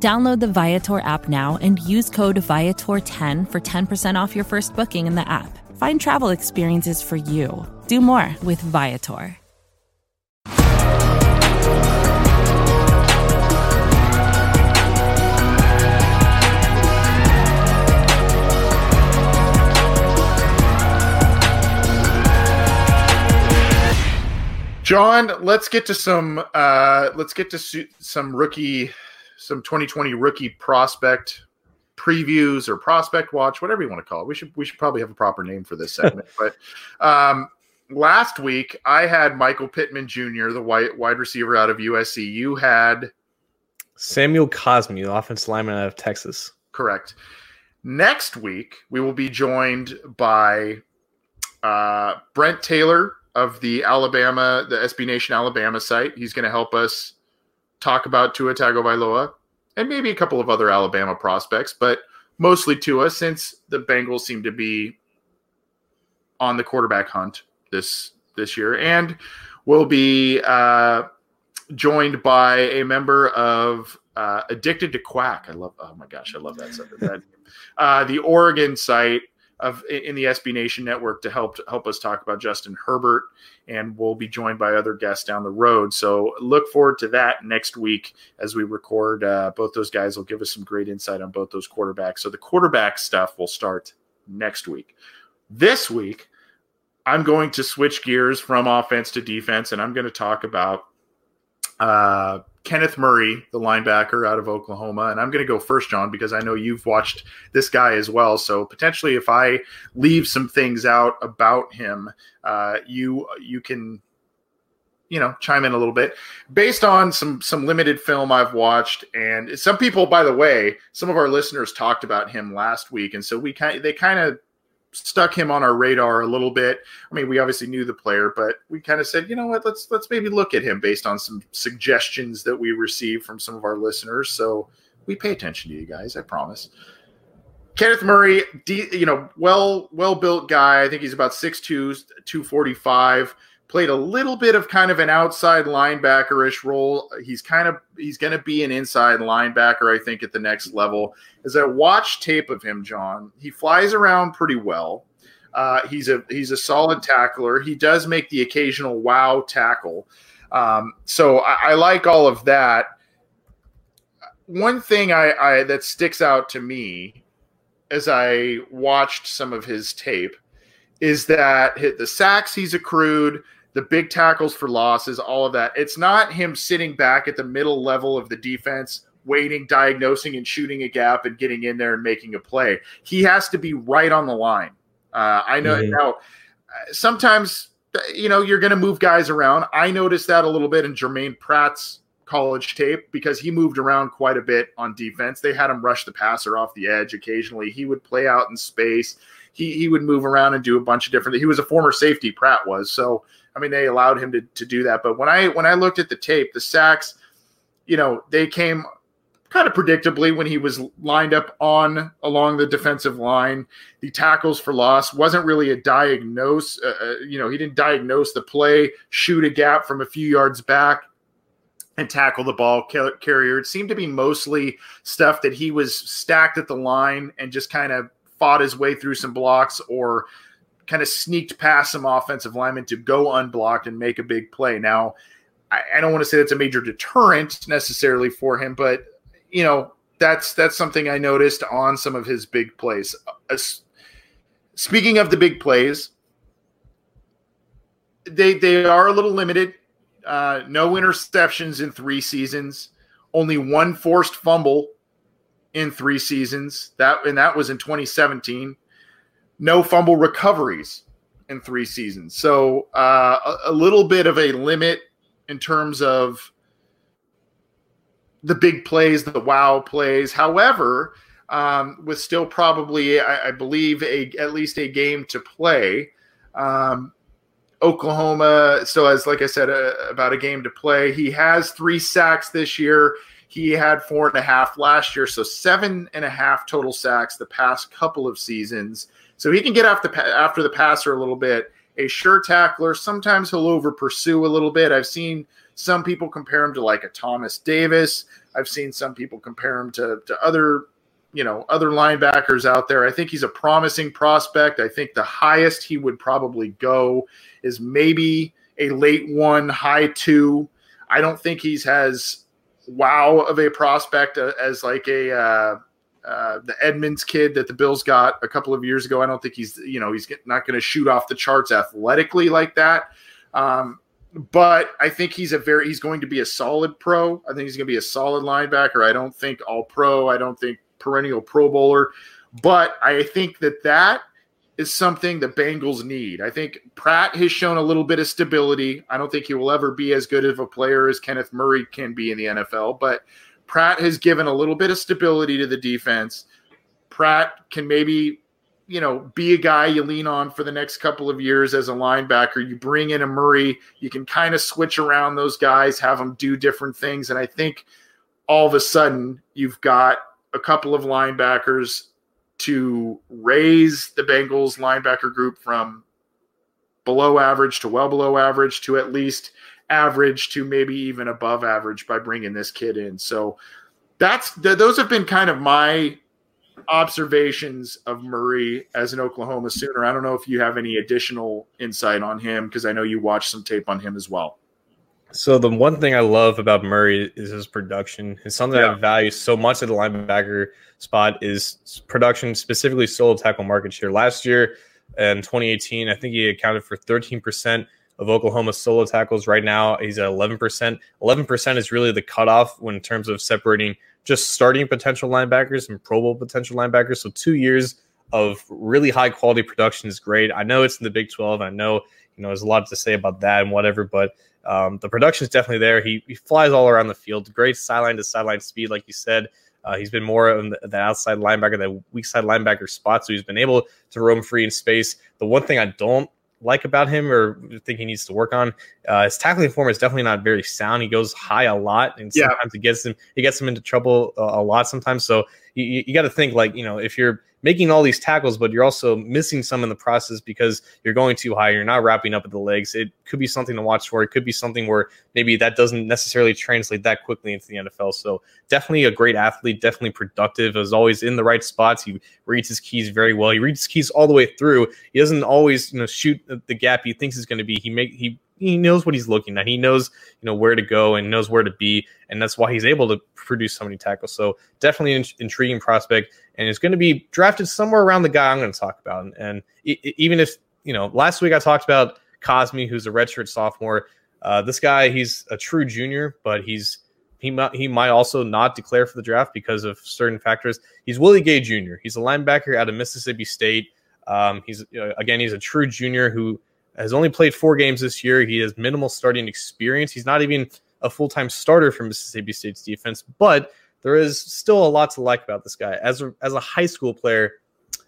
Download the Viator app now and use code Viator10 for 10% off your first booking in the app. Find travel experiences for you. Do more with Viator. John, let's get to some uh, let's get to some rookie some 2020 rookie prospect previews or prospect watch, whatever you want to call it. We should we should probably have a proper name for this segment. but um, last week I had Michael Pittman Jr., the wide wide receiver out of USC. You had Samuel Cosmi, the offensive lineman out of Texas. Correct. Next week we will be joined by uh, Brent Taylor of the Alabama, the SB Nation Alabama site. He's going to help us talk about Tua Tagovailoa and maybe a couple of other Alabama prospects, but mostly Tua since the Bengals seem to be on the quarterback hunt this this year, and we'll be uh, joined by a member of uh, Addicted to Quack. I love. Oh my gosh, I love that. that uh, the Oregon site of in the SB Nation network to help help us talk about Justin Herbert, and we'll be joined by other guests down the road. So look forward to that next week as we record. Uh, both those guys will give us some great insight on both those quarterbacks. So the quarterback stuff will start next week. This week, I'm going to switch gears from offense to defense, and I'm going to talk about uh, Kenneth Murray, the linebacker out of Oklahoma. And I'm going to go first, John, because I know you've watched this guy as well. So potentially, if I leave some things out about him, uh, you you can you know chime in a little bit based on some some limited film I've watched. And some people, by the way, some of our listeners talked about him last week, and so we kind they kind of stuck him on our radar a little bit. I mean, we obviously knew the player, but we kind of said, you know what, let's let's maybe look at him based on some suggestions that we received from some of our listeners. So we pay attention to you guys, I promise. Kenneth Murray, you know, well well built guy. I think he's about 6'2", 245 played a little bit of kind of an outside linebacker-ish role. He's kind of he's going to be an inside linebacker, I think, at the next level. As I watch tape of him, John, he flies around pretty well. Uh, he's a he's a solid tackler. He does make the occasional wow tackle. Um, so I, I, like all of that. One thing I, I that sticks out to me as I watched some of his tape is that hit the sacks he's accrued, the big tackles for losses, all of that. It's not him sitting back at the middle level of the defense, waiting, diagnosing, and shooting a gap and getting in there and making a play. He has to be right on the line. Uh, I know mm-hmm. now. Sometimes you know you're going to move guys around. I noticed that a little bit in Germaine Pratt's college tape because he moved around quite a bit on defense. They had him rush the passer off the edge occasionally. He would play out in space. He he would move around and do a bunch of different. He was a former safety. Pratt was so I mean, they allowed him to, to do that. But when I when I looked at the tape, the sacks, you know, they came kind of predictably when he was lined up on along the defensive line. The tackles for loss wasn't really a diagnose. Uh, uh you know, he didn't diagnose the play, shoot a gap from a few yards back, and tackle the ball carrier. It seemed to be mostly stuff that he was stacked at the line and just kind of fought his way through some blocks or kind of sneaked past some offensive linemen to go unblocked and make a big play. Now, I, I don't want to say that's a major deterrent necessarily for him, but you know that's that's something I noticed on some of his big plays. Uh, speaking of the big plays, they they are a little limited. Uh, no interceptions in three seasons. Only one forced fumble in three seasons. That and that was in 2017 no fumble recoveries in three seasons. So uh, a, a, little bit of a limit in terms of the big plays, the wow plays. However, um, with still probably, I, I, believe, a at least a game to play. Um, Oklahoma still has, like I said, a, about a game to play. He has three sacks this year. He had four and a half last year, so seven and a half total sacks the past couple of seasons. So he can get after the, after the passer a little bit. A sure tackler. Sometimes he'll over pursue a little bit. I've seen some people compare him to like a Thomas Davis. I've seen some people compare him to, to other you know other linebackers out there. I think he's a promising prospect. I think the highest he would probably go is maybe a late one, high two. I don't think he's has wow of a prospect uh, as like a uh, uh, the Edmunds kid that the Bills got a couple of years ago. I don't think he's you know he's not going to shoot off the charts athletically like that. Um, but I think he's a very he's going to be a solid pro. I think he's going to be a solid linebacker. I don't think all pro. I don't think perennial Pro Bowler. But I think that that is something the Bengals need. I think Pratt has shown a little bit of stability. I don't think he will ever be as good of a player as Kenneth Murray can be in the NFL, but Pratt has given a little bit of stability to the defense. Pratt can maybe, you know, be a guy you lean on for the next couple of years as a linebacker. You bring in a Murray, you can kind of switch around those guys, have them do different things. And I think all of a sudden you've got a couple of linebackers to raise the Bengals linebacker group from below average to well below average to at least average to maybe even above average by bringing this kid in. So that's the, those have been kind of my observations of Murray as an Oklahoma Sooner. I don't know if you have any additional insight on him because I know you watched some tape on him as well. So the one thing I love about Murray is his production. It's something yeah. I value so much at the linebacker spot is production, specifically solo tackle market share. Last year in 2018, I think he accounted for 13% of Oklahoma solo tackles. Right now, he's at 11%. 11% is really the cutoff when in terms of separating just starting potential linebackers and Pro Bowl potential linebackers. So two years of really high quality production is great. I know it's in the Big 12. I know you know there's a lot to say about that and whatever, but um, the production is definitely there. He, he flies all around the field. Great sideline to sideline speed, like you said. Uh, he's been more on the, the, outside linebacker, the weak side linebacker spot, so he's been able to roam free in space. The one thing I don't like about him or think he needs to work on. Uh, his tackling form is definitely not very sound. He goes high a lot, and sometimes yeah. he gets him he gets him into trouble a, a lot sometimes. So you, you got to think like you know if you're making all these tackles, but you're also missing some in the process because you're going too high. You're not wrapping up at the legs. It could be something to watch for. It could be something where maybe that doesn't necessarily translate that quickly into the NFL. So definitely a great athlete, definitely productive, as always in the right spots. He reads his keys very well. He reads his keys all the way through. He doesn't always, you know, shoot the gap he thinks is going to be. He make he he knows what he's looking at. He knows, you know, where to go and knows where to be, and that's why he's able to produce so many tackles. So definitely an intriguing prospect, and it's going to be drafted somewhere around the guy I'm going to talk about. And, and it, even if you know, last week I talked about Cosmi, who's a redshirt sophomore. Uh, this guy, he's a true junior, but he's he might he might also not declare for the draft because of certain factors. He's Willie Gay Jr. He's a linebacker out of Mississippi State. Um, he's uh, again, he's a true junior who has only played four games this year. He has minimal starting experience. He's not even a full time starter for Mississippi State's defense, but there is still a lot to like about this guy. As a, as a high school player,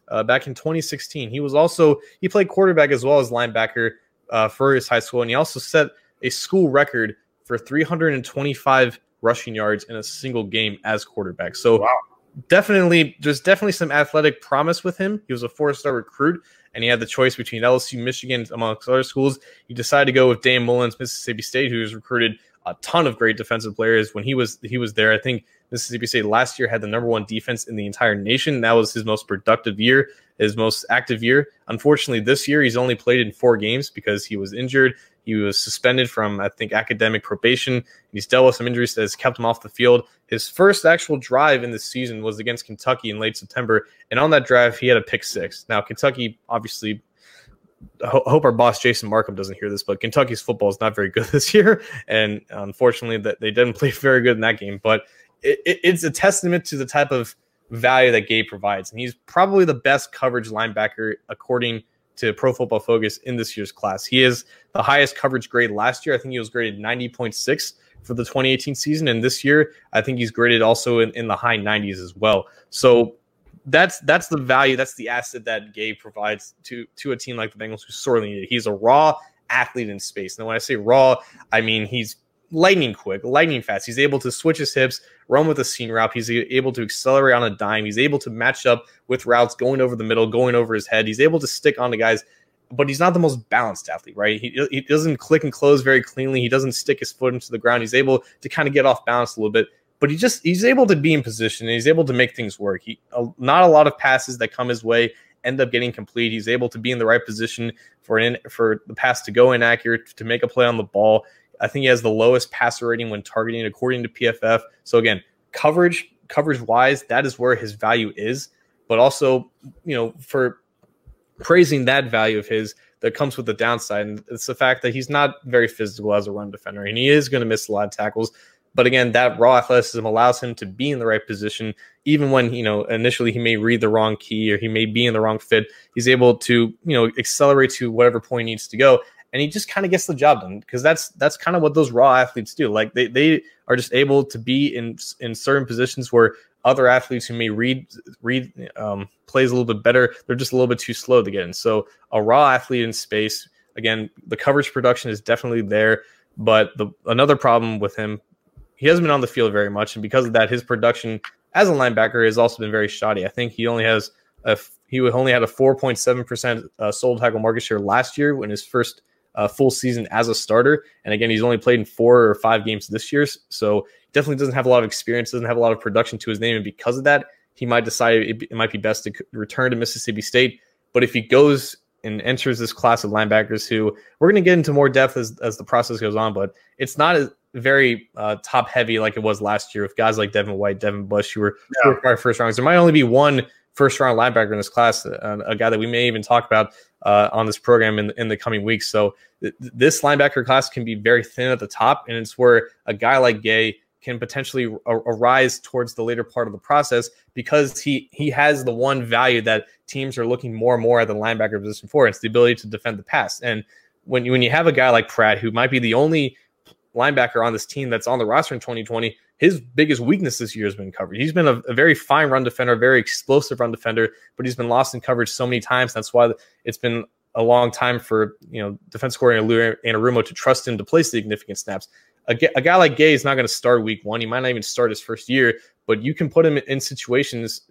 uh, back in 2016, he was also he played quarterback as well as linebacker uh, for his high school, and he also set a school record for 325 rushing yards in a single game as quarterback. So wow. definitely, there's definitely some athletic promise with him. He was a four star recruit and he had the choice between LSU, Michigan, amongst other schools. He decided to go with Dan Mullen's Mississippi State, who's recruited a ton of great defensive players when he was he was there. I think Mississippi State last year had the number one defense in the entire nation. That was his most productive year, his most active year. Unfortunately, this year he's only played in four games because he was injured. He was suspended from, I think, academic probation. He's dealt with some injuries that has kept him off the field. His first actual drive in this season was against Kentucky in late September. And on that drive, he had a pick six. Now, Kentucky obviously I hope our boss Jason Marcum doesn't hear this, but Kentucky's football is not very good this year, and unfortunately, that they didn't play very good in that game. But it, it, it's a testament to the type of value that Gabe provides, and he's probably the best coverage linebacker according to Pro Football Focus in this year's class. He is the highest coverage grade last year. I think he was graded 90.6 for the 2018 season. And this year, I think he's graded also in, in the high 90s as well. So that's that's the value, that's the asset that Gay provides to to a team like the Bengals who sorely need it. He's a raw athlete in space. And when I say raw, I mean he's lightning quick, lightning fast. He's able to switch his hips, run with a seam route. He's able to accelerate on a dime. He's able to match up with routes going over the middle, going over his head. He's able to stick on the guys, but he's not the most balanced athlete, right? He, he doesn't click and close very cleanly. He doesn't stick his foot into the ground. He's able to kind of get off balance a little bit, but he just he's able to be in position and he's able to make things work. He not a lot of passes that come his way end up getting complete. He's able to be in the right position for an for the pass to go inaccurate to make a play on the ball. I think he has the lowest passer rating when targeting, according to PFF. So again, coverage, coverage wise, that is where his value is. But also, you know, for praising that value of his, that comes with the downside, and it's the fact that he's not very physical as a run defender, and he is going to miss a lot of tackles. But again, that raw athleticism allows him to be in the right position, even when you know initially he may read the wrong key or he may be in the wrong fit. He's able to you know accelerate to whatever point he needs to go, and he just kind of gets the job done because that's that's kind of what those raw athletes do. Like they they are just able to be in in certain positions where other athletes who may read read um, plays a little bit better, they're just a little bit too slow to get in. So a raw athlete in space, again, the coverage production is definitely there. But the another problem with him, he hasn't been on the field very much, and because of that, his production as a linebacker has also been very shoddy. I think he only has a he only had a 4.7 percent uh, sold tackle market share last year when his first uh, full season as a starter. And again, he's only played in four or five games this year, so definitely doesn't have a lot of experience, doesn't have a lot of production to his name, and because of that, he might decide it, it might be best to return to Mississippi State. But if he goes and enters this class of linebackers, who we're going to get into more depth as as the process goes on, but it's not as very uh, top heavy like it was last year with guys like Devin White, Devin Bush, who were yeah. first rounds. There might only be one first round linebacker in this class, uh, a guy that we may even talk about uh, on this program in, in the coming weeks. So th- this linebacker class can be very thin at the top, and it's where a guy like Gay can potentially arise towards the later part of the process because he he has the one value that teams are looking more and more at the linebacker position for. It's the ability to defend the pass. And when when you have a guy like Pratt, who might be the only linebacker on this team that's on the roster in 2020, his biggest weakness this year has been coverage. He's been a, a, very fine run defender, very explosive run defender, but he's been lost in coverage so many times. That's why it's been a long time for you know defense coordinator Lou Anarumo to trust him to play significant snaps. A, a guy like Gay is not going to start week one. He might not even start his first year, but you can put him in situations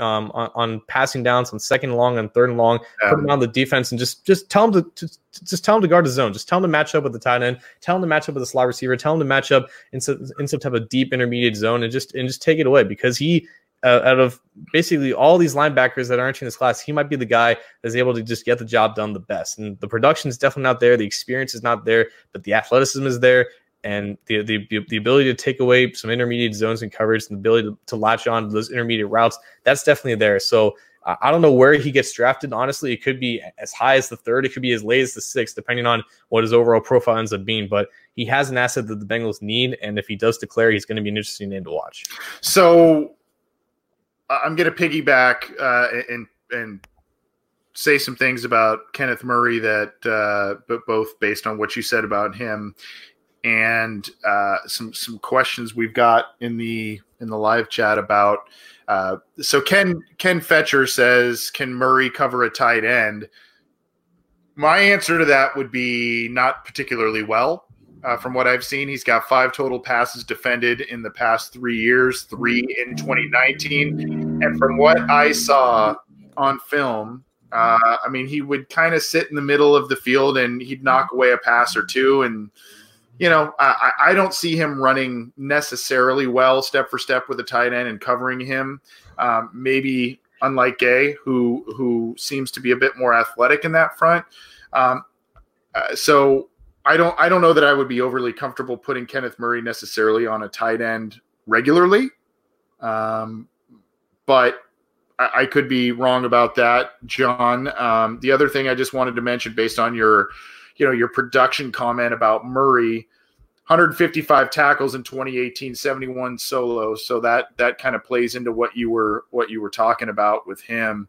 um, on, on, passing downs on second and long and third and long, yeah. put him on the defense and just just tell him to, to, to, just tell him to guard the zone. Just tell him to match up with the tight end. Tell him to match up with the slot receiver. Tell him to match up in some, in some type of deep intermediate zone and just and just take it away because he uh, out of basically all these linebackers that aren't in this class, he might be the guy that's able to just get the job done the best. And the production is definitely not there. The experience is not there, but the athleticism is there. And the, the, the ability to take away some intermediate zones and coverage and the ability to, to latch on to those intermediate routes, that's definitely there. So uh, I don't know where he gets drafted. Honestly, it could be as high as the third. It could be as late as the sixth, depending on what his overall profile ends up being. But he has an asset that the Bengals need. And if he does declare, he's going to be an interesting name to watch. So I'm going to piggyback uh, and and say some things about Kenneth Murray that, uh, but both based on what you said about him and uh, some some questions we've got in the in the live chat about. Uh, so Ken Ken Fetcher says, "Can Murray cover a tight end?" My answer to that would be not particularly well. Uh, from what I've seen, he's got five total passes defended in the past three years, three in 2019. And from what I saw on film, uh, I mean, he would kind of sit in the middle of the field and he'd knock away a pass or two. And, you know, I, I don't see him running necessarily well step for step with a tight end and covering him. Um, maybe unlike Gay, who who seems to be a bit more athletic in that front. Um, uh, so I don't I don't know that I would be overly comfortable putting Kenneth Murray necessarily on a tight end regularly. Um, but I, I, could be wrong about that, John. Um, the other thing I just wanted to mention based on your you know your production comment about Murray 155 tackles in 2018 71 solo. so that that kind of plays into what you were what you were talking about with him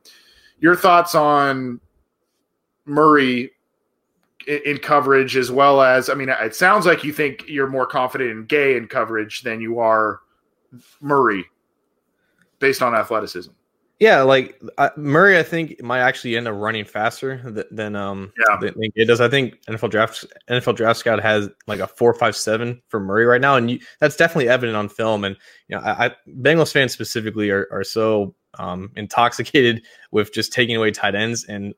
your thoughts on Murray in, coverage as well as I mean it sounds like you think you're more confident in Gay in coverage than you are Murray based on athleticism. Yeah, like uh, Murray, I think might actually end up running faster than, than um yeah. than it does. I think NFL draft NFL draft scout has like a four five seven for Murray right now, and you, that's definitely evident on film. And you know, I, I Bengals fans specifically are are so um intoxicated with just taking away tight ends and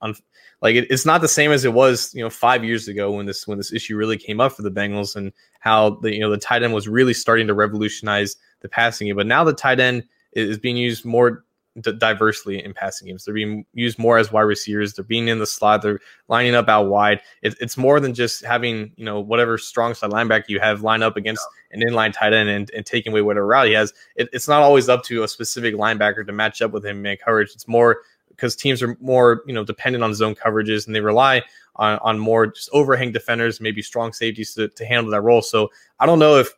like it, it's not the same as it was you know five years ago when this when this issue really came up for the Bengals and how the you know the tight end was really starting to revolutionize the passing game. But now the tight end is being used more d- diversely in passing games. They're being used more as wide receivers. They're being in the slot. They're lining up out wide. It, it's more than just having you know whatever strong side linebacker you have line up against an inline tight end and, and taking away whatever route he has. It, it's not always up to a specific linebacker to match up with him and coverage. It's more because teams are more you know dependent on zone coverages and they rely on, on more just overhang defenders, maybe strong safeties to, to handle that role. So I don't know if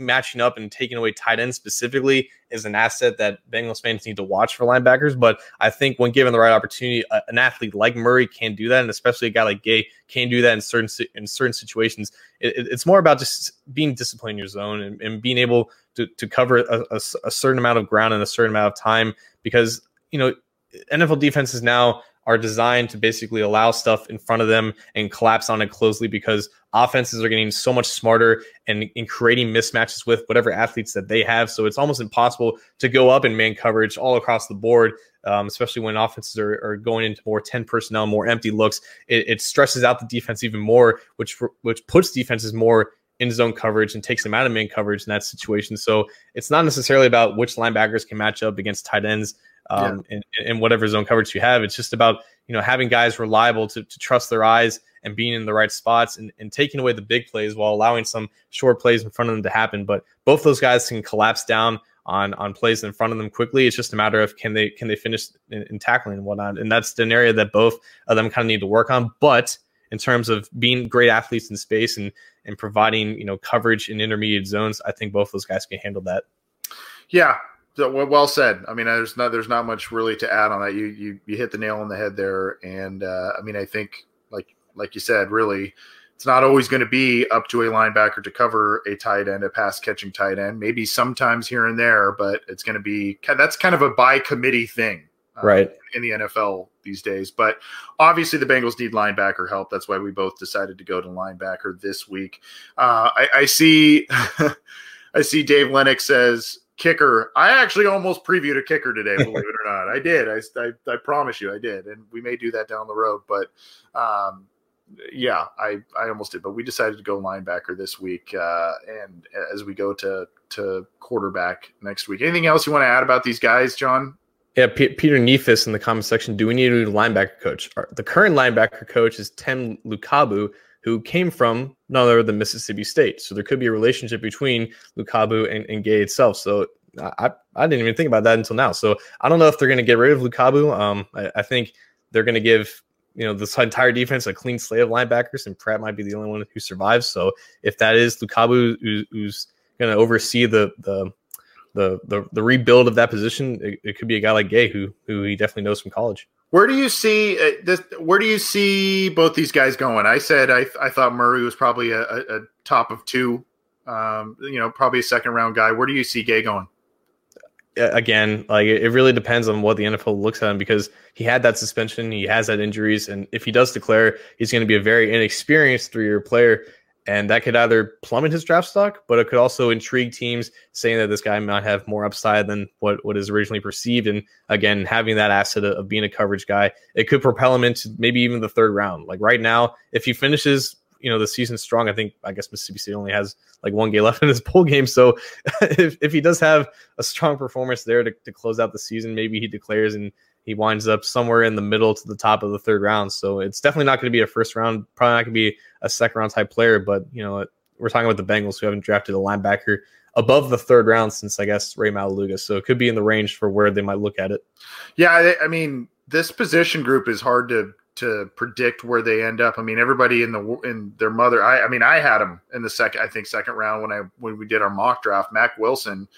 matching up and taking away tight ends specifically is an asset that Bengals fans need to watch for linebackers. But I think when given the right opportunity, an athlete like Murray can do that, and especially a guy like Gay can do that in certain in certain situations. It, it's more about just being disciplined in your zone and, and being able to, to cover a, a, a certain amount of ground in a certain amount of time because you know NFL defenses now are designed to basically allow stuff in front of them and collapse on it closely because offenses are getting so much smarter and in creating mismatches with whatever athletes that they have. So it's almost impossible to go up in man coverage all across the board, um, especially when offenses are, are, going into more 10 personnel, more empty looks. It, it stresses out the defense even more, which which puts defenses more in zone coverage and takes them out of man coverage in that situation. So it's not necessarily about which linebackers can match up against tight ends um, yeah. in, in, whatever zone coverage you have. It's just about you know having guys reliable to, to trust their eyes and being in the right spots and, and taking away the big plays while allowing some short plays in front of them to happen. But both those guys can collapse down on on plays in front of them quickly. It's just a matter of can they can they finish in, in tackling and whatnot. And that's an area that both of them kind of need to work on. But in terms of being great athletes in space and and providing you know coverage in intermediate zones, I think both those guys can handle that. Yeah, well said. I mean, there's not there's not much really to add on that. You you you hit the nail on the head there, and uh, I mean, I think like like you said, really, it's not always going to be up to a linebacker to cover a tight end, a pass catching tight end. Maybe sometimes here and there, but it's going to be that's kind of a by committee thing, uh, right, in the NFL these days. But obviously, the Bengals need linebacker help. That's why we both decided to go to linebacker this week. Uh, I, I see. I see Dave Lennox says kicker. I actually almost previewed a kicker today, believe it or not. I did. I, I, I, promise you, I did. And we may do that down the road. But um, yeah, I, I almost did. But we decided to go linebacker this week. Uh, and as we go to, to quarterback next week. Anything else you want to add about these guys, John? Yeah, P- Peter Neefus in the comment section. Do we need a new linebacker coach? The current linebacker coach is Tem Lukabu, who came from none other than Mississippi State. So there could be a relationship between Lukabu and, and Gay itself. So I, I didn't even think about that until now. So I don't know if they're going to get rid of Lukabu. Um, I, I think they're going to give you know this entire defense a clean slate of linebackers, and Pratt might be the only one who survives. So if that is Lukabu who, who's going to oversee the the the the, the rebuild of that position, it, it, could be a guy like Gay who who he definitely knows from college. Where do you see uh, this? Where do you see both these guys going? I said I, I thought Murray was probably a, a, top of two, um, you know, probably a second round guy. Where do you see Gay going? Again, like it really depends on what the NFL looks at him because he had that suspension, he has that injuries, and if he does declare, he's going to be a very inexperienced three year player and that could either plummet his draft stock, but it could also intrigue teams saying that this guy might have more upside than what, what is originally perceived. And again, having that asset of being a coverage guy, it could propel him into maybe even the third round. Like right now, if he finishes, you know, the season strong, I think I guess Mississippi State only has like one game left in his bowl game. So if, if he does have a strong performance there to, to close out the season, maybe he declares and he winds up somewhere in the middle to the top of the third round. So it's definitely not going to be a first round, probably not going to be a second round type player. But you know, we're talking about the Bengals who haven't drafted a linebacker above the third round since I guess Ray Maualuga. So it could be in the range for where they might look at it. Yeah, I, mean, this position group is hard to to predict where they end up. I mean, everybody in the in their mother. I, I mean, I had them in the second. I think second round when I when we did our mock draft. Mack Wilson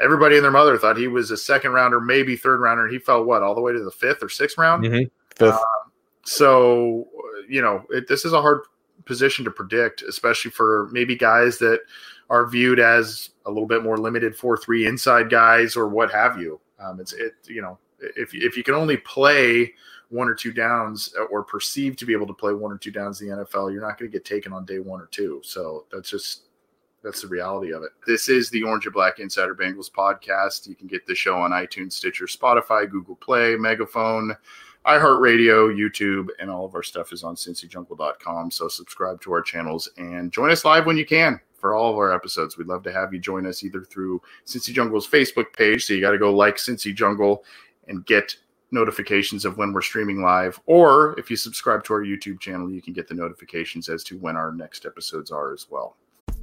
everybody and their mother thought he was a second rounder, maybe third rounder, he fell what all the way to the fifth or sixth round. Mm-hmm. Fifth. Um, so you know, it, this is a hard position to predict, especially for maybe guys that are viewed as a little bit more limited four three inside guys or what have you. Um, it's it you know if if you can only play one or two downs or perceived to be able to play one or two downs in the NFL, you're not going to get taken on day one or two. So that's just that's the reality of it. This is the Orange and Black Insider Bengals podcast. You can get the show on iTunes, Stitcher, Spotify, Google Play, Megaphone, iHeartRadio, YouTube, and all of our stuff is on cincyjungle.com. So subscribe to our channels and join us live when you can for all of our episodes. We'd love to have you join us either through Cincy Jungle's Facebook page. So you got to go like Cincy Jungle and get notifications of when we're streaming live. Or if you subscribe to our YouTube channel, you can get the notifications as to when our next episodes are as well.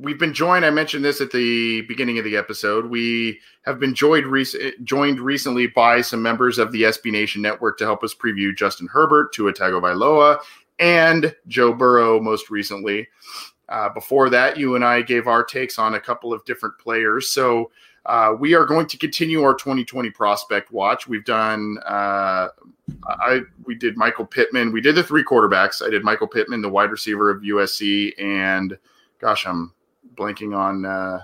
we've been joined. I mentioned this at the beginning of the episode. We have been joined rec- joined recently by some members of the SB Nation Network to help us preview Justin Herbert, Tua Tagovailoa, and Joe Burrow. Most recently, uh, before that, you and I gave our takes on a couple of different players. So. Uh, we are going to continue our 2020 prospect watch. We've done, uh, I we did Michael Pittman. We did the three quarterbacks. I did Michael Pittman, the wide receiver of USC, and gosh, I'm blanking on uh,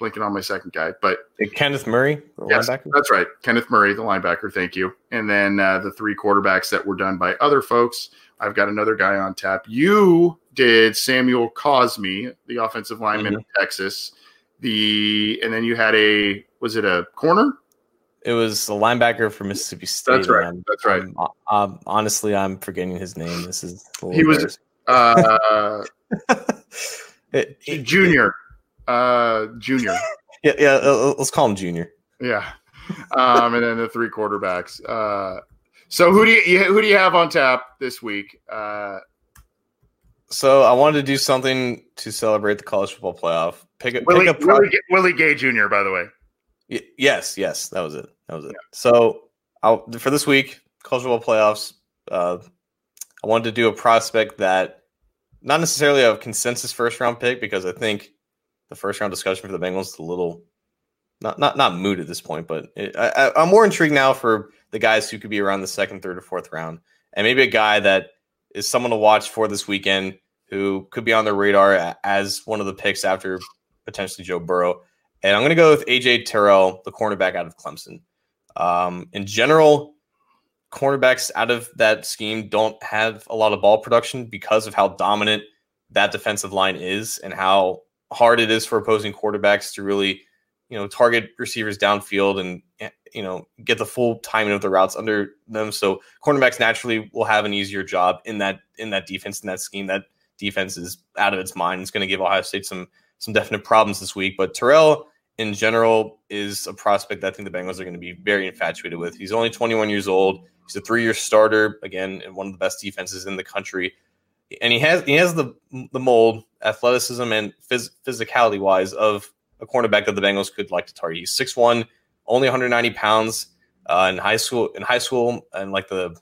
blanking on my second guy, but Kenneth Murray, yes, linebacker. That's right, Kenneth Murray, the linebacker. Thank you. And then uh, the three quarterbacks that were done by other folks. I've got another guy on tap. You did Samuel Cosmi, the offensive lineman mm-hmm. of Texas. The and then you had a was it a corner? It was a linebacker for Mississippi State. That's right. That's right. Um, um, honestly, I'm forgetting his name. This is he was. Uh, It, it, junior, uh, junior. Yeah, yeah. Uh, uh, let's call him Junior. Yeah, um, and then the three quarterbacks. Uh, so who do you who do you have on tap this week? Uh, so I wanted to do something to celebrate the college football playoff. Pick, a, Willie, pick up Willie, Willie Gay Jr. By the way. Y- yes, yes, that was it. That was it. Yeah. So I'll, for this week, college football playoffs. Uh, I wanted to do a prospect that not necessarily a consensus first round pick because I think the first round discussion for the Bengals is a little not not not moot at this point, but it, I, I'm more intrigued now for the guys who could be around the second, third, or fourth round, and maybe a guy that is someone to watch for this weekend who could be on the radar as one of the picks after potentially Joe Burrow. And I'm going to go with AJ Terrell, the cornerback out of Clemson. Um, in general, cornerbacks out of that scheme don't have a lot of ball production because of how dominant that defensive line is and how hard it is for opposing quarterbacks to really, you know, target receivers downfield and eh, you know get the full timing of the routes under them. So cornerbacks naturally will have an easier job in that in that defense in that scheme. That defense is out of its mind. It's going to give Ohio State some some definite problems this week. But Terrell in general is a prospect that I think the Bengals are going to be very infatuated with. He's only 21 years old. He's a three-year starter again, in one of the best defenses in the country, and he has he has the the mold, athleticism, and phys- physicality wise of a cornerback that the Bengals could like to target. He's 6'1", only 190 pounds. Uh, in high school, in high school, and like the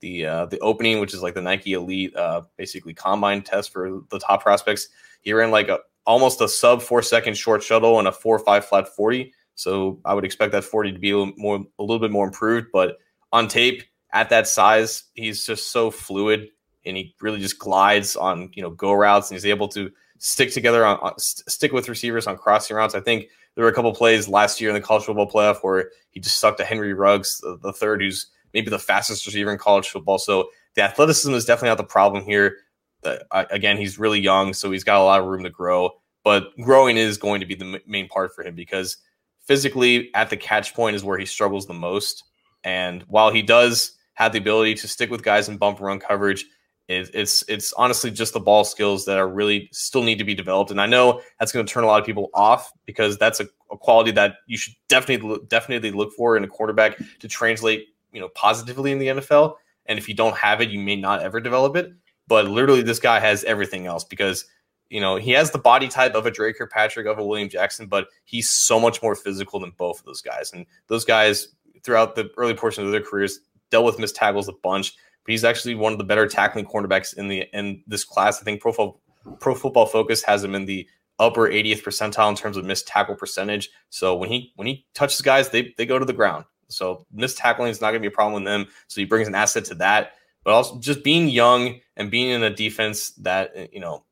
the uh, the opening, which is like the Nike Elite, uh, basically combine test for the top prospects. He ran like a almost a sub four second short shuttle and a four five flat forty. So I would expect that forty to be a little more a little bit more improved, but on tape at that size, he's just so fluid and he really just glides on you know go routes and he's able to stick together on, on st- stick with receivers on crossing routes. I think there were a couple plays last year in the college football playoff where he just stuck to Henry Ruggs, the, the third, who's maybe the fastest receiver in college football. So the athleticism is definitely not the problem here. Again, he's really young, so he's got a lot of room to grow. But growing is going to be the main part for him because physically at the catch point is where he struggles the most. And while he does have the ability to stick with guys in bump run coverage, it, it's it's honestly just the ball skills that are really still need to be developed. And I know that's going to turn a lot of people off because that's a, a quality that you should definitely definitely look for in a quarterback to translate you know positively in the NFL. And if you don't have it, you may not ever develop it. But literally, this guy has everything else because you know he has the body type of a Dre Kirkpatrick of a William Jackson, but he's so much more physical than both of those guys. And those guys throughout the early portion of their careers dealt with missed tackles a bunch but he's actually one of the better tackling cornerbacks in the in this class. I think Pro, Pro Football Focus has him in the upper 80th percentile in terms of missed tackle percentage. So when he when he touches guys, they they go to the ground. So missed tackling is not going to be a problem with them. So he brings an asset to that. But also just being young and being in a defense that you know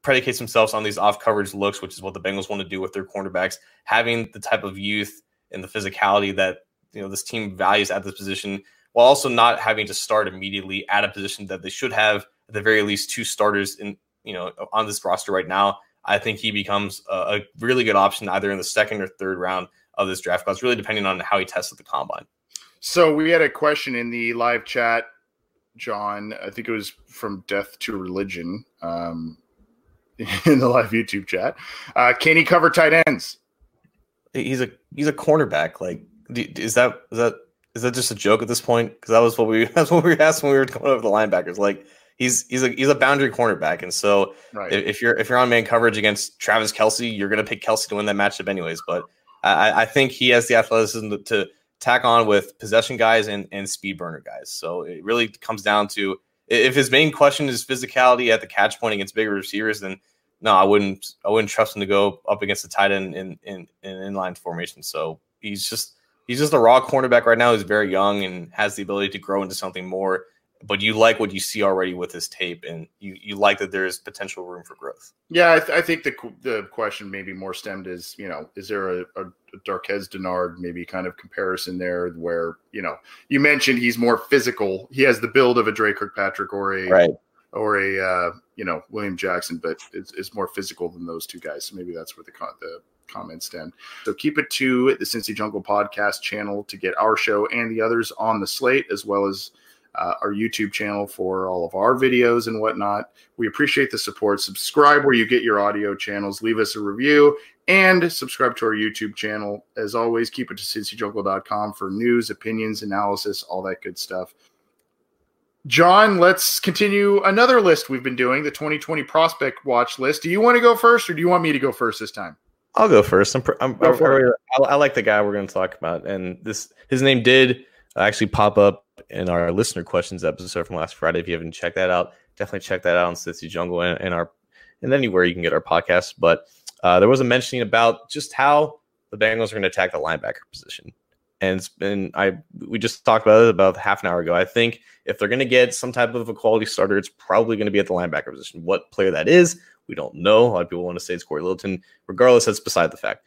predicates themselves on these off coverage looks, which is what the Bengals want to do with their cornerbacks. Having the type of youth and the physicality that you know this team values at this position while also not having to start immediately at a position that they should have at the very least two starters in you know on this roster right now. I think he becomes a, a really good option either in the second or third round of this draft class, really depending on how he tests at the combine. So we had a question in the live chat, John. I think it was from Death to Religion um, in the live YouTube chat. Uh, can he cover tight ends? He's a he's a cornerback. Like, is that is that is that just a joke at this point? Because that was what we that's what we asked when we were going over the linebackers. Like he's he's a he's a boundary cornerback, and so right. if, if, you're if you're on man coverage against Travis Kelce, you're going to pick Kelce to win that matchup anyways. But I, I think he has the athleticism to, to, tack on with possession guys and and speed burner guys. So it really comes down to if his main question is physicality at the catch point against bigger receivers, then no, I wouldn't I wouldn't trust him to go up against the tight end in in in inline formation. So he's just he's just a raw cornerback right now. He's very young and has the ability to grow into something more. But you like what you see already with his tape, and you, you like that there is potential room for growth. Yeah, I, th- I think the the question maybe more stemmed is you know is there a, a, a Darqueze Dennard maybe kind of comparison there where you know you mentioned he's more physical. He has the build of a Dre Kirkpatrick or a right. or a uh, you know William Jackson, but it's, it's more physical than those two guys. So maybe that's where the the comments stemmed. So keep it to the Cincy Jungle podcast channel to get our show and the others on the slate, as well as uh, our YouTube channel for all of our videos and whatnot. We appreciate the support. Subscribe where you get your audio channels. Leave us a review and subscribe to our YouTube channel. As always, keep it to cincyjungle.com for news, opinions, analysis, all that good stuff. John, let's continue another list we've been doing, the 2020 prospect watch list. Do you want to go first or do you want me to go first this time? I'll go first. I'm, I'm, go I, I, like the guy we're going to talk about, and this his name did actually pop up in our listener questions episode from last Friday. If you haven't checked that out, definitely check that out on Cincy Jungle and, and our and anywhere you can get our podcast. But uh, there was a mentioning about just how the Bengals are going to attack the linebacker position, and and I we just talked about it about half an hour ago. I think if they're going to get some type of a quality starter, it's probably going to be at the linebacker position. What player that is, we don't know. A lot of people want to say it's Cory Littleton. Regardless, that's beside the fact.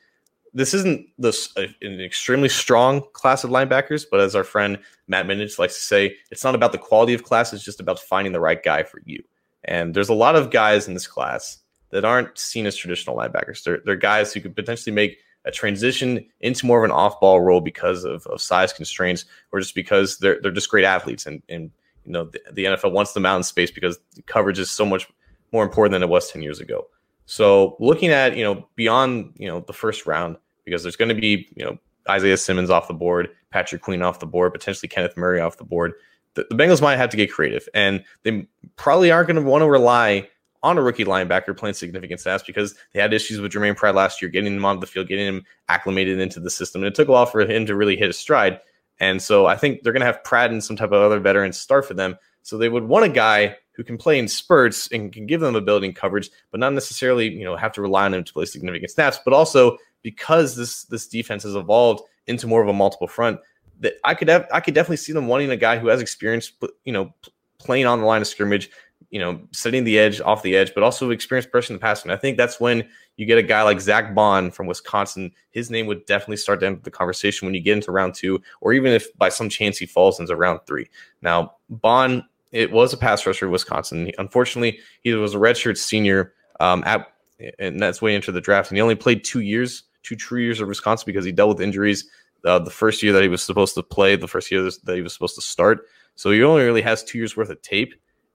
This isn't this an extremely strong class of linebackers, but as our friend Matt Minich likes to say, it's not about the quality of class; it's just about finding the right guy for you. And there's a lot of guys in this class that aren't seen as traditional linebackers. They're, they're guys who could potentially make a transition into more of an off-ball role because of, of size constraints, or just because they're they're just great athletes, and and you know the, the NFL wants them out in space because coverage is so much more important than it was 10 years ago. So looking at, you know, beyond, you know, the first round, because there's going to be, you know, Isaiah Simmons off the board, Patrick Queen off the board, potentially Kenneth Murray off the board. The, the Bengals might have to get creative, and they probably aren't going to want to rely on a rookie linebacker playing significant snaps because they had issues with Germaine Pratt last year, getting him onto the field, getting him acclimated into the system. And it took a while for him to really hit a stride. And so I think they're going to have Pratt and some type of other veteran start for them. So they would want a guy who can play in spurts and can give them a building coverage, but not necessarily, you know, have to rely on him to play significant snaps. But also because this this defense has evolved into more of a multiple front, that I could have I could definitely see them wanting a guy who has experience, you know, playing on the line of scrimmage, you know, setting the edge off the edge, but also experienced pressure in the past. And I think that's when you get a guy like Zack Baun from Wisconsin. His name would definitely start to enter the conversation when you get into round two, or even if by some chance he falls into round three. Now, Baun, it was a pass rusher in Wisconsin. Unfortunately, he was a redshirt senior um, at, and that's way into the draft, and he only played two years, two true years of Wisconsin because he dealt with injuries. Uh, the first year that he was supposed to play, the first year that he was supposed to start. So he only really has two years worth of tape.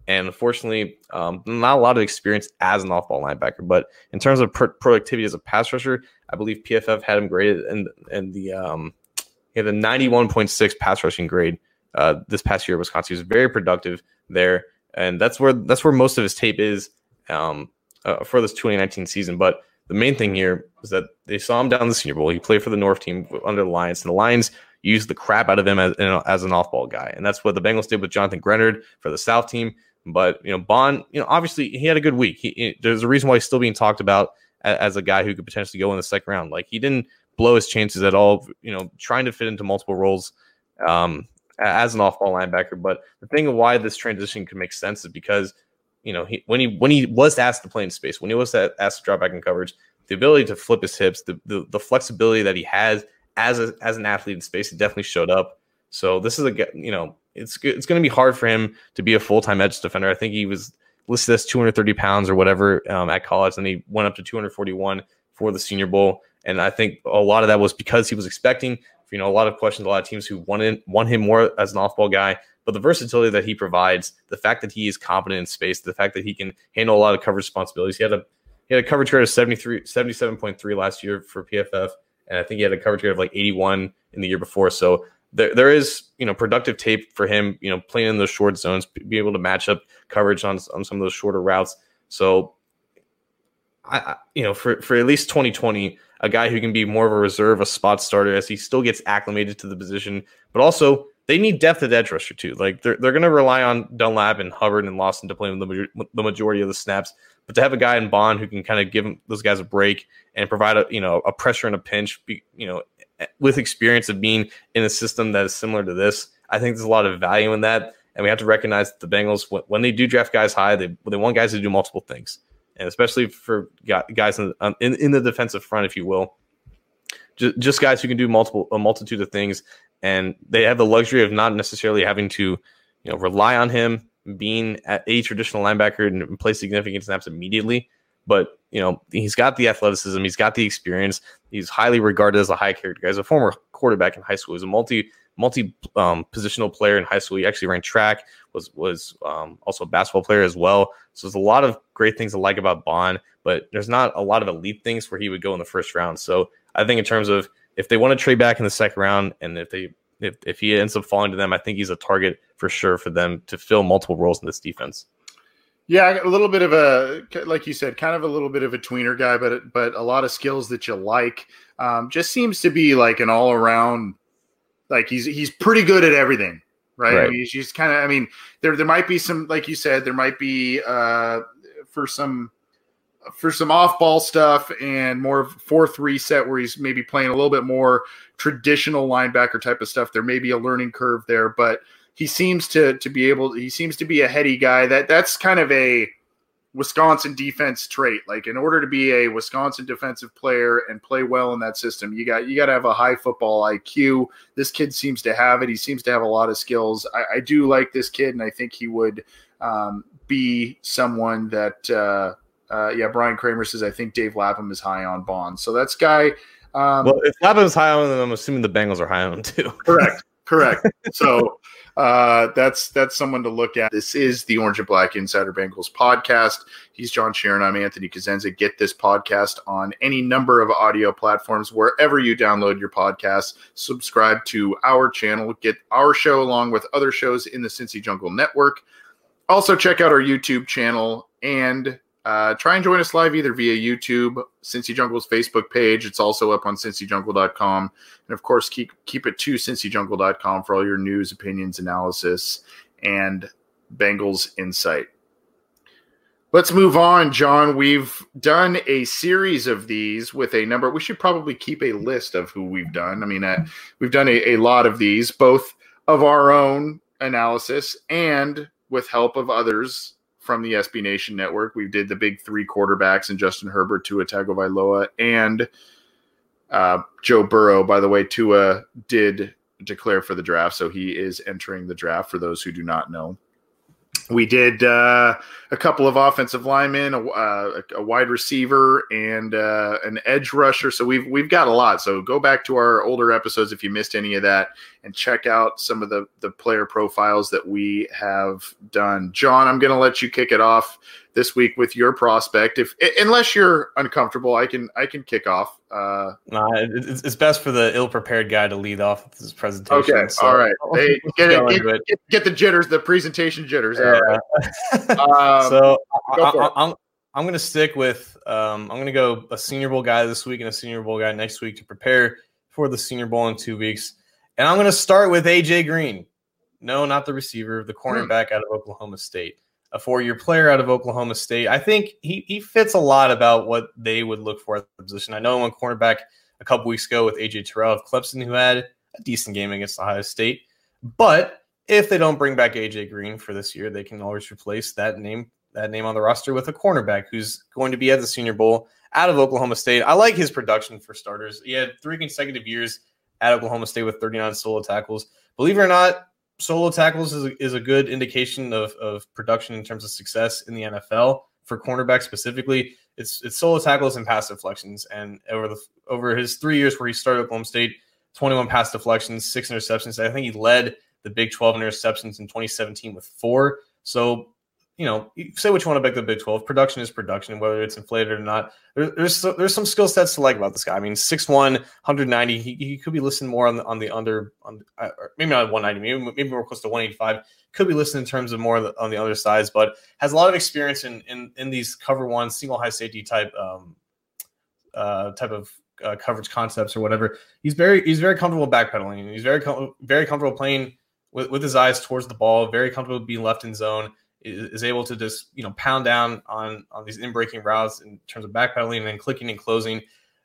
And unfortunately, um, not a lot of experience as an off ball linebacker. But in terms of pr- productivity as a pass rusher, I believe PFF had him graded in, in the um, he had a 91.6 pass rushing grade uh, this past year at Wisconsin. He was very productive there. And that's where that's where most of his tape is um, uh, for this 2019 season. But the main thing here is that they saw him down the Senior Bowl. He played for the North team under the Lions, and the Lions used the crap out of him as, as an off-ball guy, and that's what the Bengals did with Jonathan Greenard for the South team. But you know, Baun, you know, obviously he had a good week. He, he, there's a reason why he's still being talked about as, as a guy who could potentially go in the second round. Like he didn't blow his chances at all. You know, trying to fit into multiple roles um, as an off-ball linebacker. But the thing of why this transition could make sense is because you know he when he when he was asked to play in space, when he was asked to drop back in coverage, the ability to flip his hips, the the, the flexibility that he has as a, as an athlete in space, he definitely showed up. So this is a you know it's it's going to be hard for him to be a full time edge defender. I think he was listed as 230 pounds or whatever um, at college, and he went up to 241 for the Senior Bowl. And I think a lot of that was because he was expecting, you know, a lot of questions, a lot of teams who wanted want him more as an off ball guy. But the versatility that he provides, the fact that he is competent in space, the fact that he can handle a lot of coverage responsibilities. He had a he had a coverage rate of 73, 77.3 last year for PFF, and I think he had a coverage rate of like 81 in the year before. So there, there is you know productive tape for him you know playing in those short zones be able to match up coverage on, on some of those shorter routes so I, you know for for at least 2020 a guy who can be more of a reserve a spot starter as he still gets acclimated to the position but also they need depth at edge rusher too like they're, they're going to rely on dunlap and hubbard and lawson to play the, the majority of the snaps but to have a guy in Baun who can kind of give those guys a break and provide a you know a pressure and a pinch be, you know with experience of being in a system that is similar to this, I think there's a lot of value in that. And we have to recognize that the Bengals, when they do draft guys high, they, they want guys to do multiple things. And especially for guys in, um, in, in the defensive front, if you will, just, just guys who can do multiple a multitude of things, and they have the luxury of not necessarily having to, you know, rely on him being a traditional linebacker and play significant snaps immediately. But you know, he's got the athleticism, he's got the experience. He's highly regarded as a high character guy. As a former quarterback in high school, he's a multi multi um, positional player in high school. He actually ran track, was was um, also a basketball player as well. So there's a lot of great things to like about Baun, but there's not a lot of elite things where he would go in the first round. So I think in terms of if they want to trade back in the second round, and if they if, if he ends up falling to them, I think he's a target for sure for them to fill multiple roles in this defense. Yeah, a little bit of a like you said, kind of a little bit of a tweener guy, but but a lot of skills that you like. Um, just seems to be like an all around. Like he's he's pretty good at everything, right? right. I mean, he's just kind of. I mean, there there might be some, like you said, there might be uh, for some for some off ball stuff and more four three set where he's maybe playing a little bit more traditional linebacker type of stuff. There may be a learning curve there, but he seems to to be able he seems to be a heady guy. That that's kind of a Wisconsin defense trait. Like in order to be a Wisconsin defensive player and play well in that system you got you got to have a high football IQ this kid seems to have it. He seems to have a lot of skills. I, I do like this kid and I think he would um, be someone that uh, uh, yeah Brian Kramer says I think Dave Lapham is high on Baun so that's guy um, well if Lapham's high on them I'm assuming the Bengals are high on too correct correct so uh, that's that's someone to look at. This is the Orange and Black Insider Bengals podcast. He's John Sheeran. I'm Anthony Cosenza. Get this podcast on any number of audio platforms wherever you download your podcasts. Subscribe to our channel. Get our show along with other shows in the Cincy Jungle Network. Also, check out our YouTube channel and uh, try and join us live either via YouTube, Cincy Jungle's Facebook page. It's also up on cincyjungle.com. And of course, keep keep it to cincyjungle.com for all your news, opinions, analysis, and Bengals insight. Let's move on, John. We've done a series of these with a number. We should probably keep a list of who we've done. I mean, uh, we've done a, a lot of these, both of our own analysis and with help of others from the SB Nation network. We did the big three quarterbacks and Justin Herbert, Tua Tagovailoa, and uh, Joe Burrow. By the way, Tua did declare for the draft, so he is entering the draft. For those who do not know, we did uh, a couple of offensive linemen, a, uh, a wide receiver, and uh, an edge rusher. So we've we've got a lot. So go back to our older episodes if you missed any of that, and check out some of the the player profiles that we have done. John, I'm going to let you kick it off this week with your prospect. If unless you're uncomfortable, I can I can kick off. Uh, nah, it's, it's best for the ill-prepared guy to lead off this presentation. Okay, so all right. Hey, get, it, get, get, get, the jitters, the presentation jitters. Yeah. um, so I, I, I'm I'm going to stick with um, I'm going to go a Senior Bowl guy this week and a Senior Bowl guy next week to prepare for the Senior Bowl in two weeks. And I'm going to start with AJ Green. No, not the receiver, the cornerback hmm. out of Oklahoma State a four-year player out of Oklahoma State. I think he he fits a lot about what they would look for at the position. I know one cornerback a couple weeks ago with AJ Terrell of Clemson who had a decent game against Ohio State, but if they don't bring back AJ Green for this year, they can always replace that name that name on the roster with a cornerback who's going to be at the Senior Bowl out of Oklahoma State. I like his production for starters. He had three consecutive years at Oklahoma State with 39 solo tackles. Believe it or not, solo tackles is a, is a good indication of, of production in terms of success in the NFL for cornerback specifically. It's it's solo tackles and pass deflections. And over the over his three years where he started at Oklahoma State, 21 pass deflections, six interceptions. I think he led the Big 12 interceptions in 2017 with four. So you know, say what you want about the Big 12. Production is production, whether it's inflated or not. There, there's there's some skill sets to like about this guy. I mean, 6'1", 190. He, he could be listed more on the on the under on uh, maybe not 190, maybe maybe more close to 185. Could be listed in terms of more on the, on the other sides, but has a lot of experience in in, in these cover one single high safety type um uh type of uh, coverage concepts or whatever. He's very he's very comfortable backpedaling. He's very com- very comfortable playing with, with his eyes towards the ball. Very comfortable being left in zone is able to just you know pound down on on these in breaking routes in terms of backpedaling and then clicking and closing.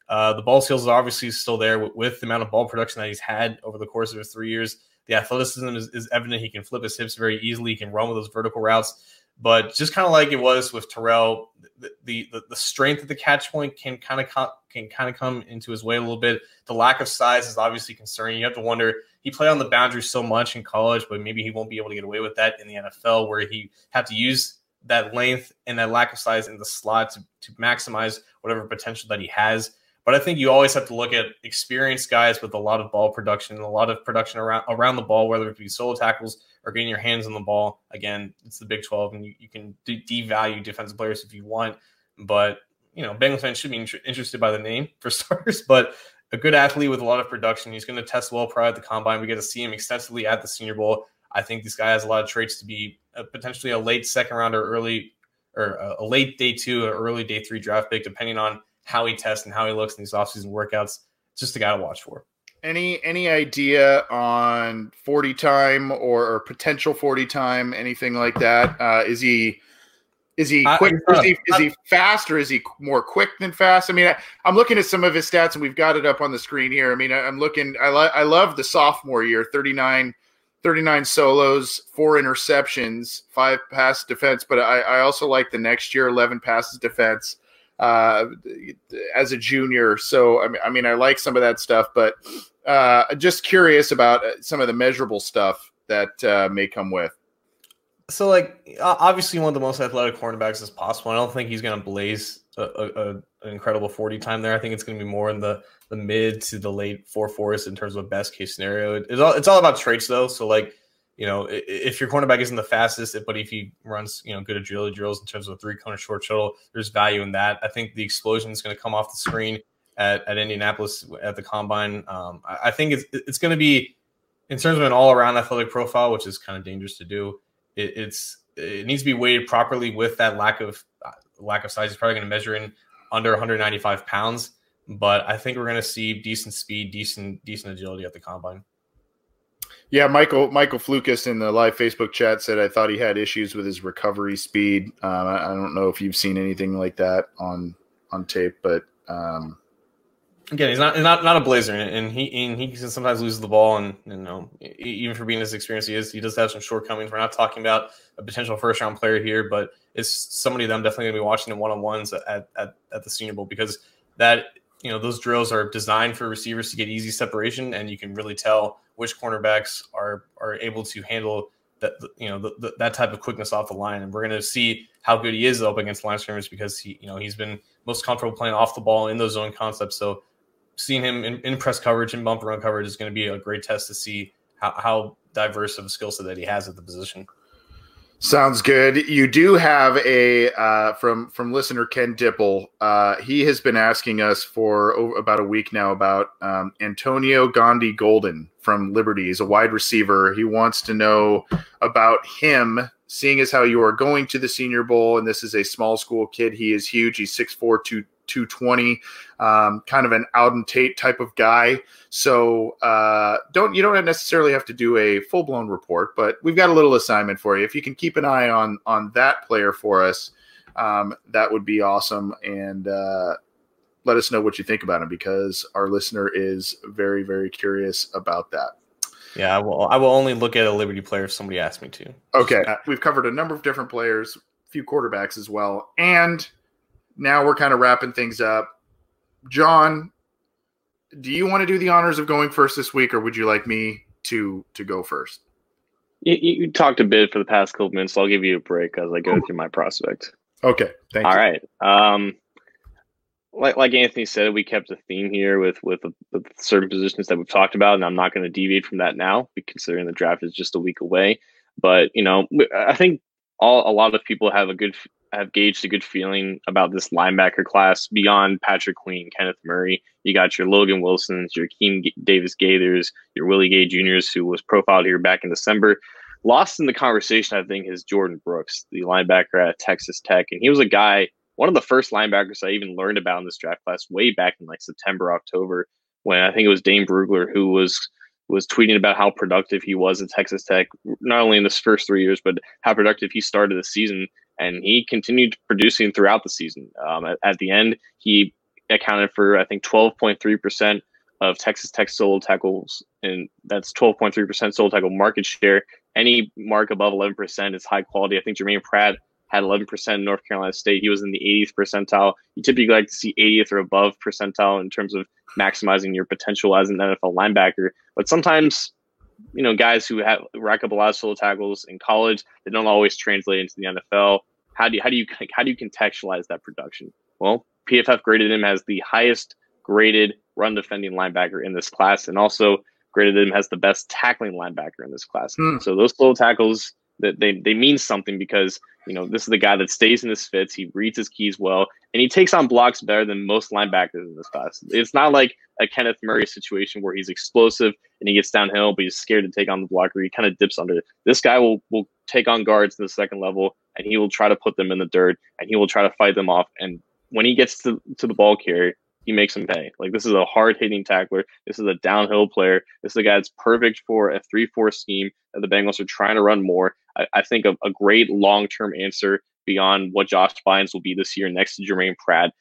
Uh, the ball skills are obviously still there with, with, the amount of ball production that he's had over the course of his three years. The athleticism is, is evident. He can flip his hips very easily. He can run with those vertical routes. But just kind of like it was with Terrell, the, the the strength of the catch point can kind of can kind of come into his way a little bit. The lack of size is obviously concerning. You have to wonder he played on the boundary so much in college, but maybe he won't be able to get away with that in the NFL, where he have to use that length and that lack of size in the slot to, to maximize whatever potential that he has. But I think you always have to look at experienced guys with a lot of ball production, and a lot of production around around the ball, whether it be solo tackles or getting your hands on the ball. Again, it's the Big 12, and you, you can de- devalue defensive players if you want. But you know, Bengals fans should be interested by the name for starters. But a good athlete with a lot of production. He's going to test well prior at the combine. We get to see him extensively at the Senior Bowl. I think this guy has a lot of traits to be a, potentially a late second round or early or a late day two or early day three draft pick, depending on how he tests and how he looks in these offseason workouts. Just a guy to watch for. Any any idea on 40 time or, or potential 40 time, anything like that? Uh, is he is he quick? Uh, is, he, is he fast or is he more quick than fast? I mean, I, am looking at some of his stats and we've got it up on the screen here. I mean, I, am looking, I, lo- I love the sophomore year 39, 39 solos, four interceptions, five pass defense. But I, I also like the next year, 11 passes defense uh, as a junior. So, I mean, I mean, I like some of that stuff, but uh, just curious about uh, some of the measurable stuff that uh, may come with so like obviously one of the most athletic cornerbacks as possible. I don't think he's going to blaze a, a, an incredible forty time there. I think it's going to be more in the the mid to the late four fours in terms of best case scenario. It's all it's all about traits though. So like you know if your cornerback isn't the fastest, but if he runs you know good agility drills in terms of a three cone short shuttle, there's value in that. I think the explosion is going to come off the screen at, at Indianapolis at the combine. Um, I, I think it's it's going to be in terms of an all around athletic profile, which is kind of dangerous to do it, it's it needs to be weighed properly with that lack of uh, lack of size. He's probably going to measure in under 195 pounds, but I think we're going to see decent speed, decent decent agility at the combine. Yeah, Michael Michael Flukas in the live Facebook chat said I thought he had issues with his recovery speed. Um, I, I, don't know if you've seen anything like that on on tape, but um, again, he's not not not a blazer, and he and he can sometimes lose the ball, and you know, even for being as experienced he is, he does have some shortcomings. We're not talking about a potential first round player here, but it's somebody that I'm definitely going to be watching in one on ones at, at at the Senior Bowl because that you know those drills are designed for receivers to get easy separation, and you can really tell which cornerbacks are are able to handle that you know the, the, that type of quickness off the line, and we're going to see how good he is up against line scrimmage because he you know he's been most comfortable playing off the ball in those zone concepts. So seeing him in, in press coverage and bump run coverage is going to be a great test to see how, how diverse of a skill set that he has at the position. Sounds good. You do have a uh, from from listener Ken Dipple. Uh, he has been asking us for over, about a week now about um, Antonio Gandy-Golden from Liberty. He's a wide receiver. He wants to know about him, seeing as how you are going to the Senior Bowl, and this is a small school kid. He is huge. He's 6'4", 220, um, kind of an Auden Tate type of guy. So uh, don't you don't necessarily have to do a full blown report, but we've got a little assignment for you. If you can keep an eye on on that player for us, um, that would be awesome. And uh, let us know what you think about him because our listener is very very curious about that. Yeah, I will. I will only look at a Liberty player if somebody asks me to. Okay, we've covered a number of different players, a few quarterbacks as well, and now we're kind of wrapping things up. John, do you want to do the honors of going first this week, or would you like me to to go first? You, you talked a bit for the past couple minutes, so I'll give you a break as I go through my prospect. Okay, thank All you. All right. Um, like like Anthony said, we kept a theme here with with, with certain positions that we've talked about, and I'm not going to deviate from that now, considering the draft is just a week away. But you know, I think all a lot of people have a good have gauged a good feeling about this linebacker class beyond Patrick Queen, Kenneth Murray. You got your Logan Wilsons, your Keem Davis Gaithers, your Willie Gay Juniors, who was profiled here back in December. Lost in the conversation, I think, is Jordyn Brooks, the linebacker at Texas Tech. And he was a guy, one of the first linebackers I even learned about in this draft class way back in like September, October, when I think it was Dane Brugler who was was tweeting about how productive he was at Texas Tech, not only in his first three years, but how productive he started the season and he continued producing throughout the season. Um, at, at, the end, he accounted for I think 12.3 percent of Texas Tech solo tackles, and that's 12.3 percent solo tackle market share. Any mark above 11 percent is high quality. I think Germaine Pratt had 11 percent in North Carolina State. He was in the 80th percentile. You typically like to see 80th or above percentile in terms of maximizing your potential as an NFL linebacker. But sometimes you know, guys who have rack up a lot of solo tackles in college, they don't always translate into the NFL. How do you, how do you how do you contextualize that production? Well, PFF graded him as the highest graded run defending linebacker in this class, and also graded him as the best tackling linebacker in this class. Hmm. So those solo tackles that they, they mean something because you know this is the guy that stays in his fits. He reads his keys well and he takes on blocks better than most linebackers in this class. It's not like a kenneth murray situation where he's explosive and he gets downhill but he's scared to take on the blocker he kind of dips under. It this guy will will take on guards in the second level and he will try to put them in the dirt and he will try to fight them off and when he gets to, to the ball carrier he makes him pay. Like this is a hard hitting tackler. This is a downhill player. This is a guy that's perfect for a three four scheme that the Bengals are trying to run more. I, I think a, a great long term answer beyond what Josh Bynes will be this year next to Germaine Pratt.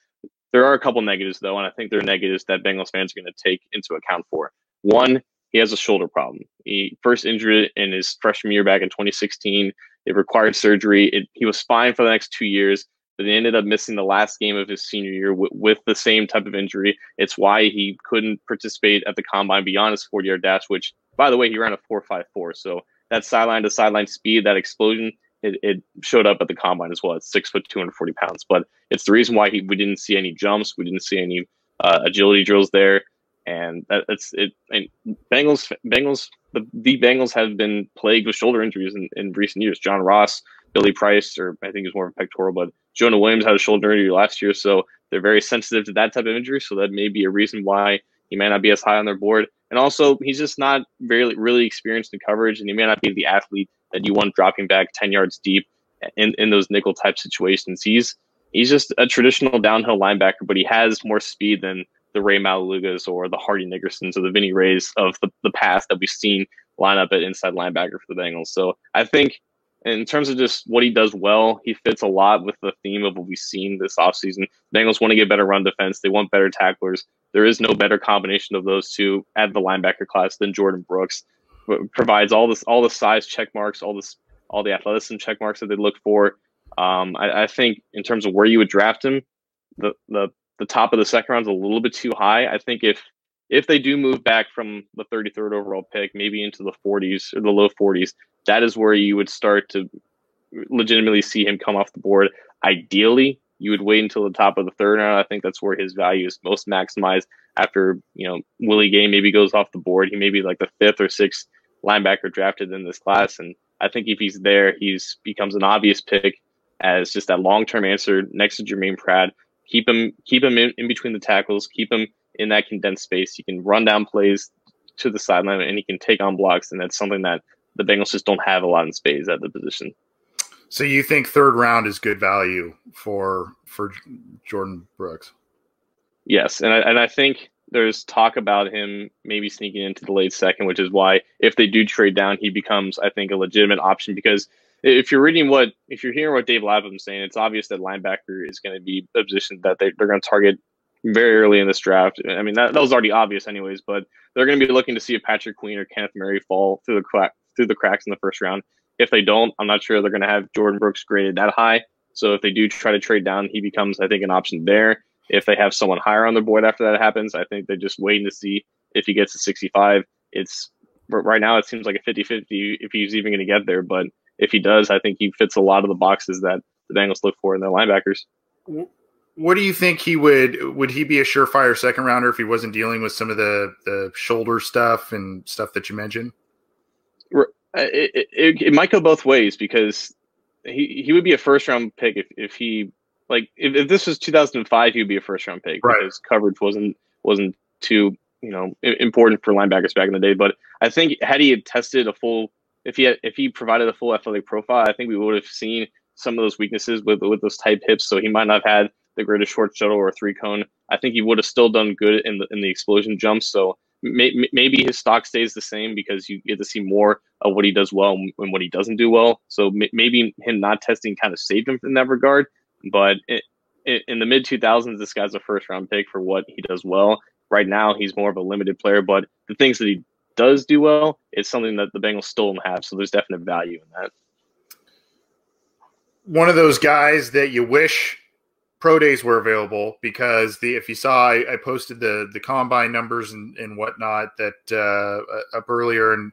There are a couple negatives though, and I think they're negatives that Bengals fans are going to take into account for. One, he has a shoulder problem. He first injured it in his freshman year back in 2016. It required surgery. It, he was fine for the next two years but he ended up missing the last game of his senior year w- with the same type of injury. It's why he couldn't participate at the combine beyond his 40 yard dash, which, by the way, he ran a 4.54. So that sideline to sideline speed, that explosion, it, it, showed up at the combine as well. It's six foot, 240 pounds. But it's the reason why he, we didn't see any jumps, we didn't see any uh, agility drills there. And that, that's it. And Bengals, Bengals, the, the Bengals have been plagued with shoulder injuries in, in recent years. John Ross Billy Price, or I think he's more of a pectoral, but Jonah Williams had a shoulder injury last year, so they're very sensitive to that type of injury. So that may be a reason why he may not be as high on their board. And also, he's just not really really experienced in coverage, and he may not be the athlete that you want dropping back ten yards deep in, in those nickel type situations. He's he's just a traditional downhill linebacker, but he has more speed than the Ray Maualugas or the Hardy Nickersons or the Vinny Rays of the, the past that we've seen line up at inside linebacker for the Bengals. So I think in terms of just what he does well, he fits a lot with the theme of what we've seen this offseason. The Bengals want to get better run defense. They want better tacklers. There is no better combination of those two at the linebacker class than Jordyn Brooks. Provides all this, all the size check marks, all this, all the athleticism check marks that they look for. Um, I, I, think in terms of where you would draft him, the the the top of the second round is a little bit too high. I think if if they do move back from the 33rd overall pick, maybe into the 40s or the low 40s, that is where you would start to legitimately see him come off the board. Ideally, you would wait until the top of the third round. I think that's where his value is most maximized. After you know Willie Gay maybe goes off the board, he may be like the fifth or sixth linebacker drafted in this class, and I think if he's there, he's becomes an obvious pick as just that long term answer next to Germaine Pratt. Keep him keep him in, in between the tackles, keep him in that condensed space. He can run down plays to the sideline and he can take on blocks, and that's something that the Bengals just don't have a lot in space at the position. So you think third round is good value for for Jordyn Brooks? Yes, and I, and I think there's talk about him maybe sneaking into the late second, which is why if they do trade down, he becomes I think a legitimate option because if you're reading what if you're hearing what Dave Lapham's saying, it's obvious that linebacker is going to be a position that they, they're going to target very early in this draft. I mean that, that was already obvious anyways, but they're going to be looking to see if Patrick Queen or Kenneth Murray fall through the crack through the cracks in the first round. If they don't, I'm not sure they're going to have Jordyn Brooks graded that high. So if they do try to trade down, he becomes, I think, an option there. If they have someone higher on their board after that happens, I think they're just waiting to see if he gets to 65. It's right now, it seems like a 50 50 if he's even going to get there. But if he does, I think he fits a lot of the boxes that the Bengals look for in their linebackers. What do you think he would? Would he be a surefire second rounder if he wasn't dealing with some of the the shoulder stuff and stuff that you mentioned? Uh, it, it, it, might go both ways because he, he would be a first round pick if, if he like if, if this was 2005 he would be a first round pick right. because coverage wasn't wasn't too you know important for linebackers back in the day. But I think had he had tested a full if he had, if he provided a full athletic profile I think we would have seen some of those weaknesses with with those type hips. So he might not have had the greatest short shuttle or three cone. I think he would have still done good in the in the explosion jumps so may, maybe his stock stays the same because you get to see more of what he does well and what he doesn't do well. So maybe him not testing kind of saved him in that regard. But it, it, in the mid 2000s, this guy's a first round pick for what he does well. Right now, he's more of a limited player, but the things that he does do well it's something that the Bengals still don't have. So there's definite value in that. One of those guys that you wish pro days were available because the if you saw I, I posted the the combine numbers and, and whatnot that uh, up earlier and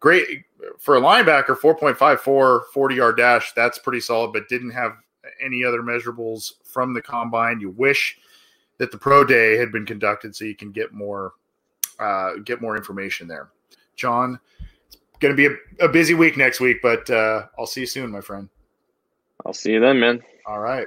great for a linebacker 4.54 40 yard dash that's pretty solid but didn't have any other measurables from the combine. You wish that the pro day had been conducted so you can get more uh, get more information there. John it's going to be a, a, busy week next week but uh, i'll see you soon my friend. I'll see you then man. All right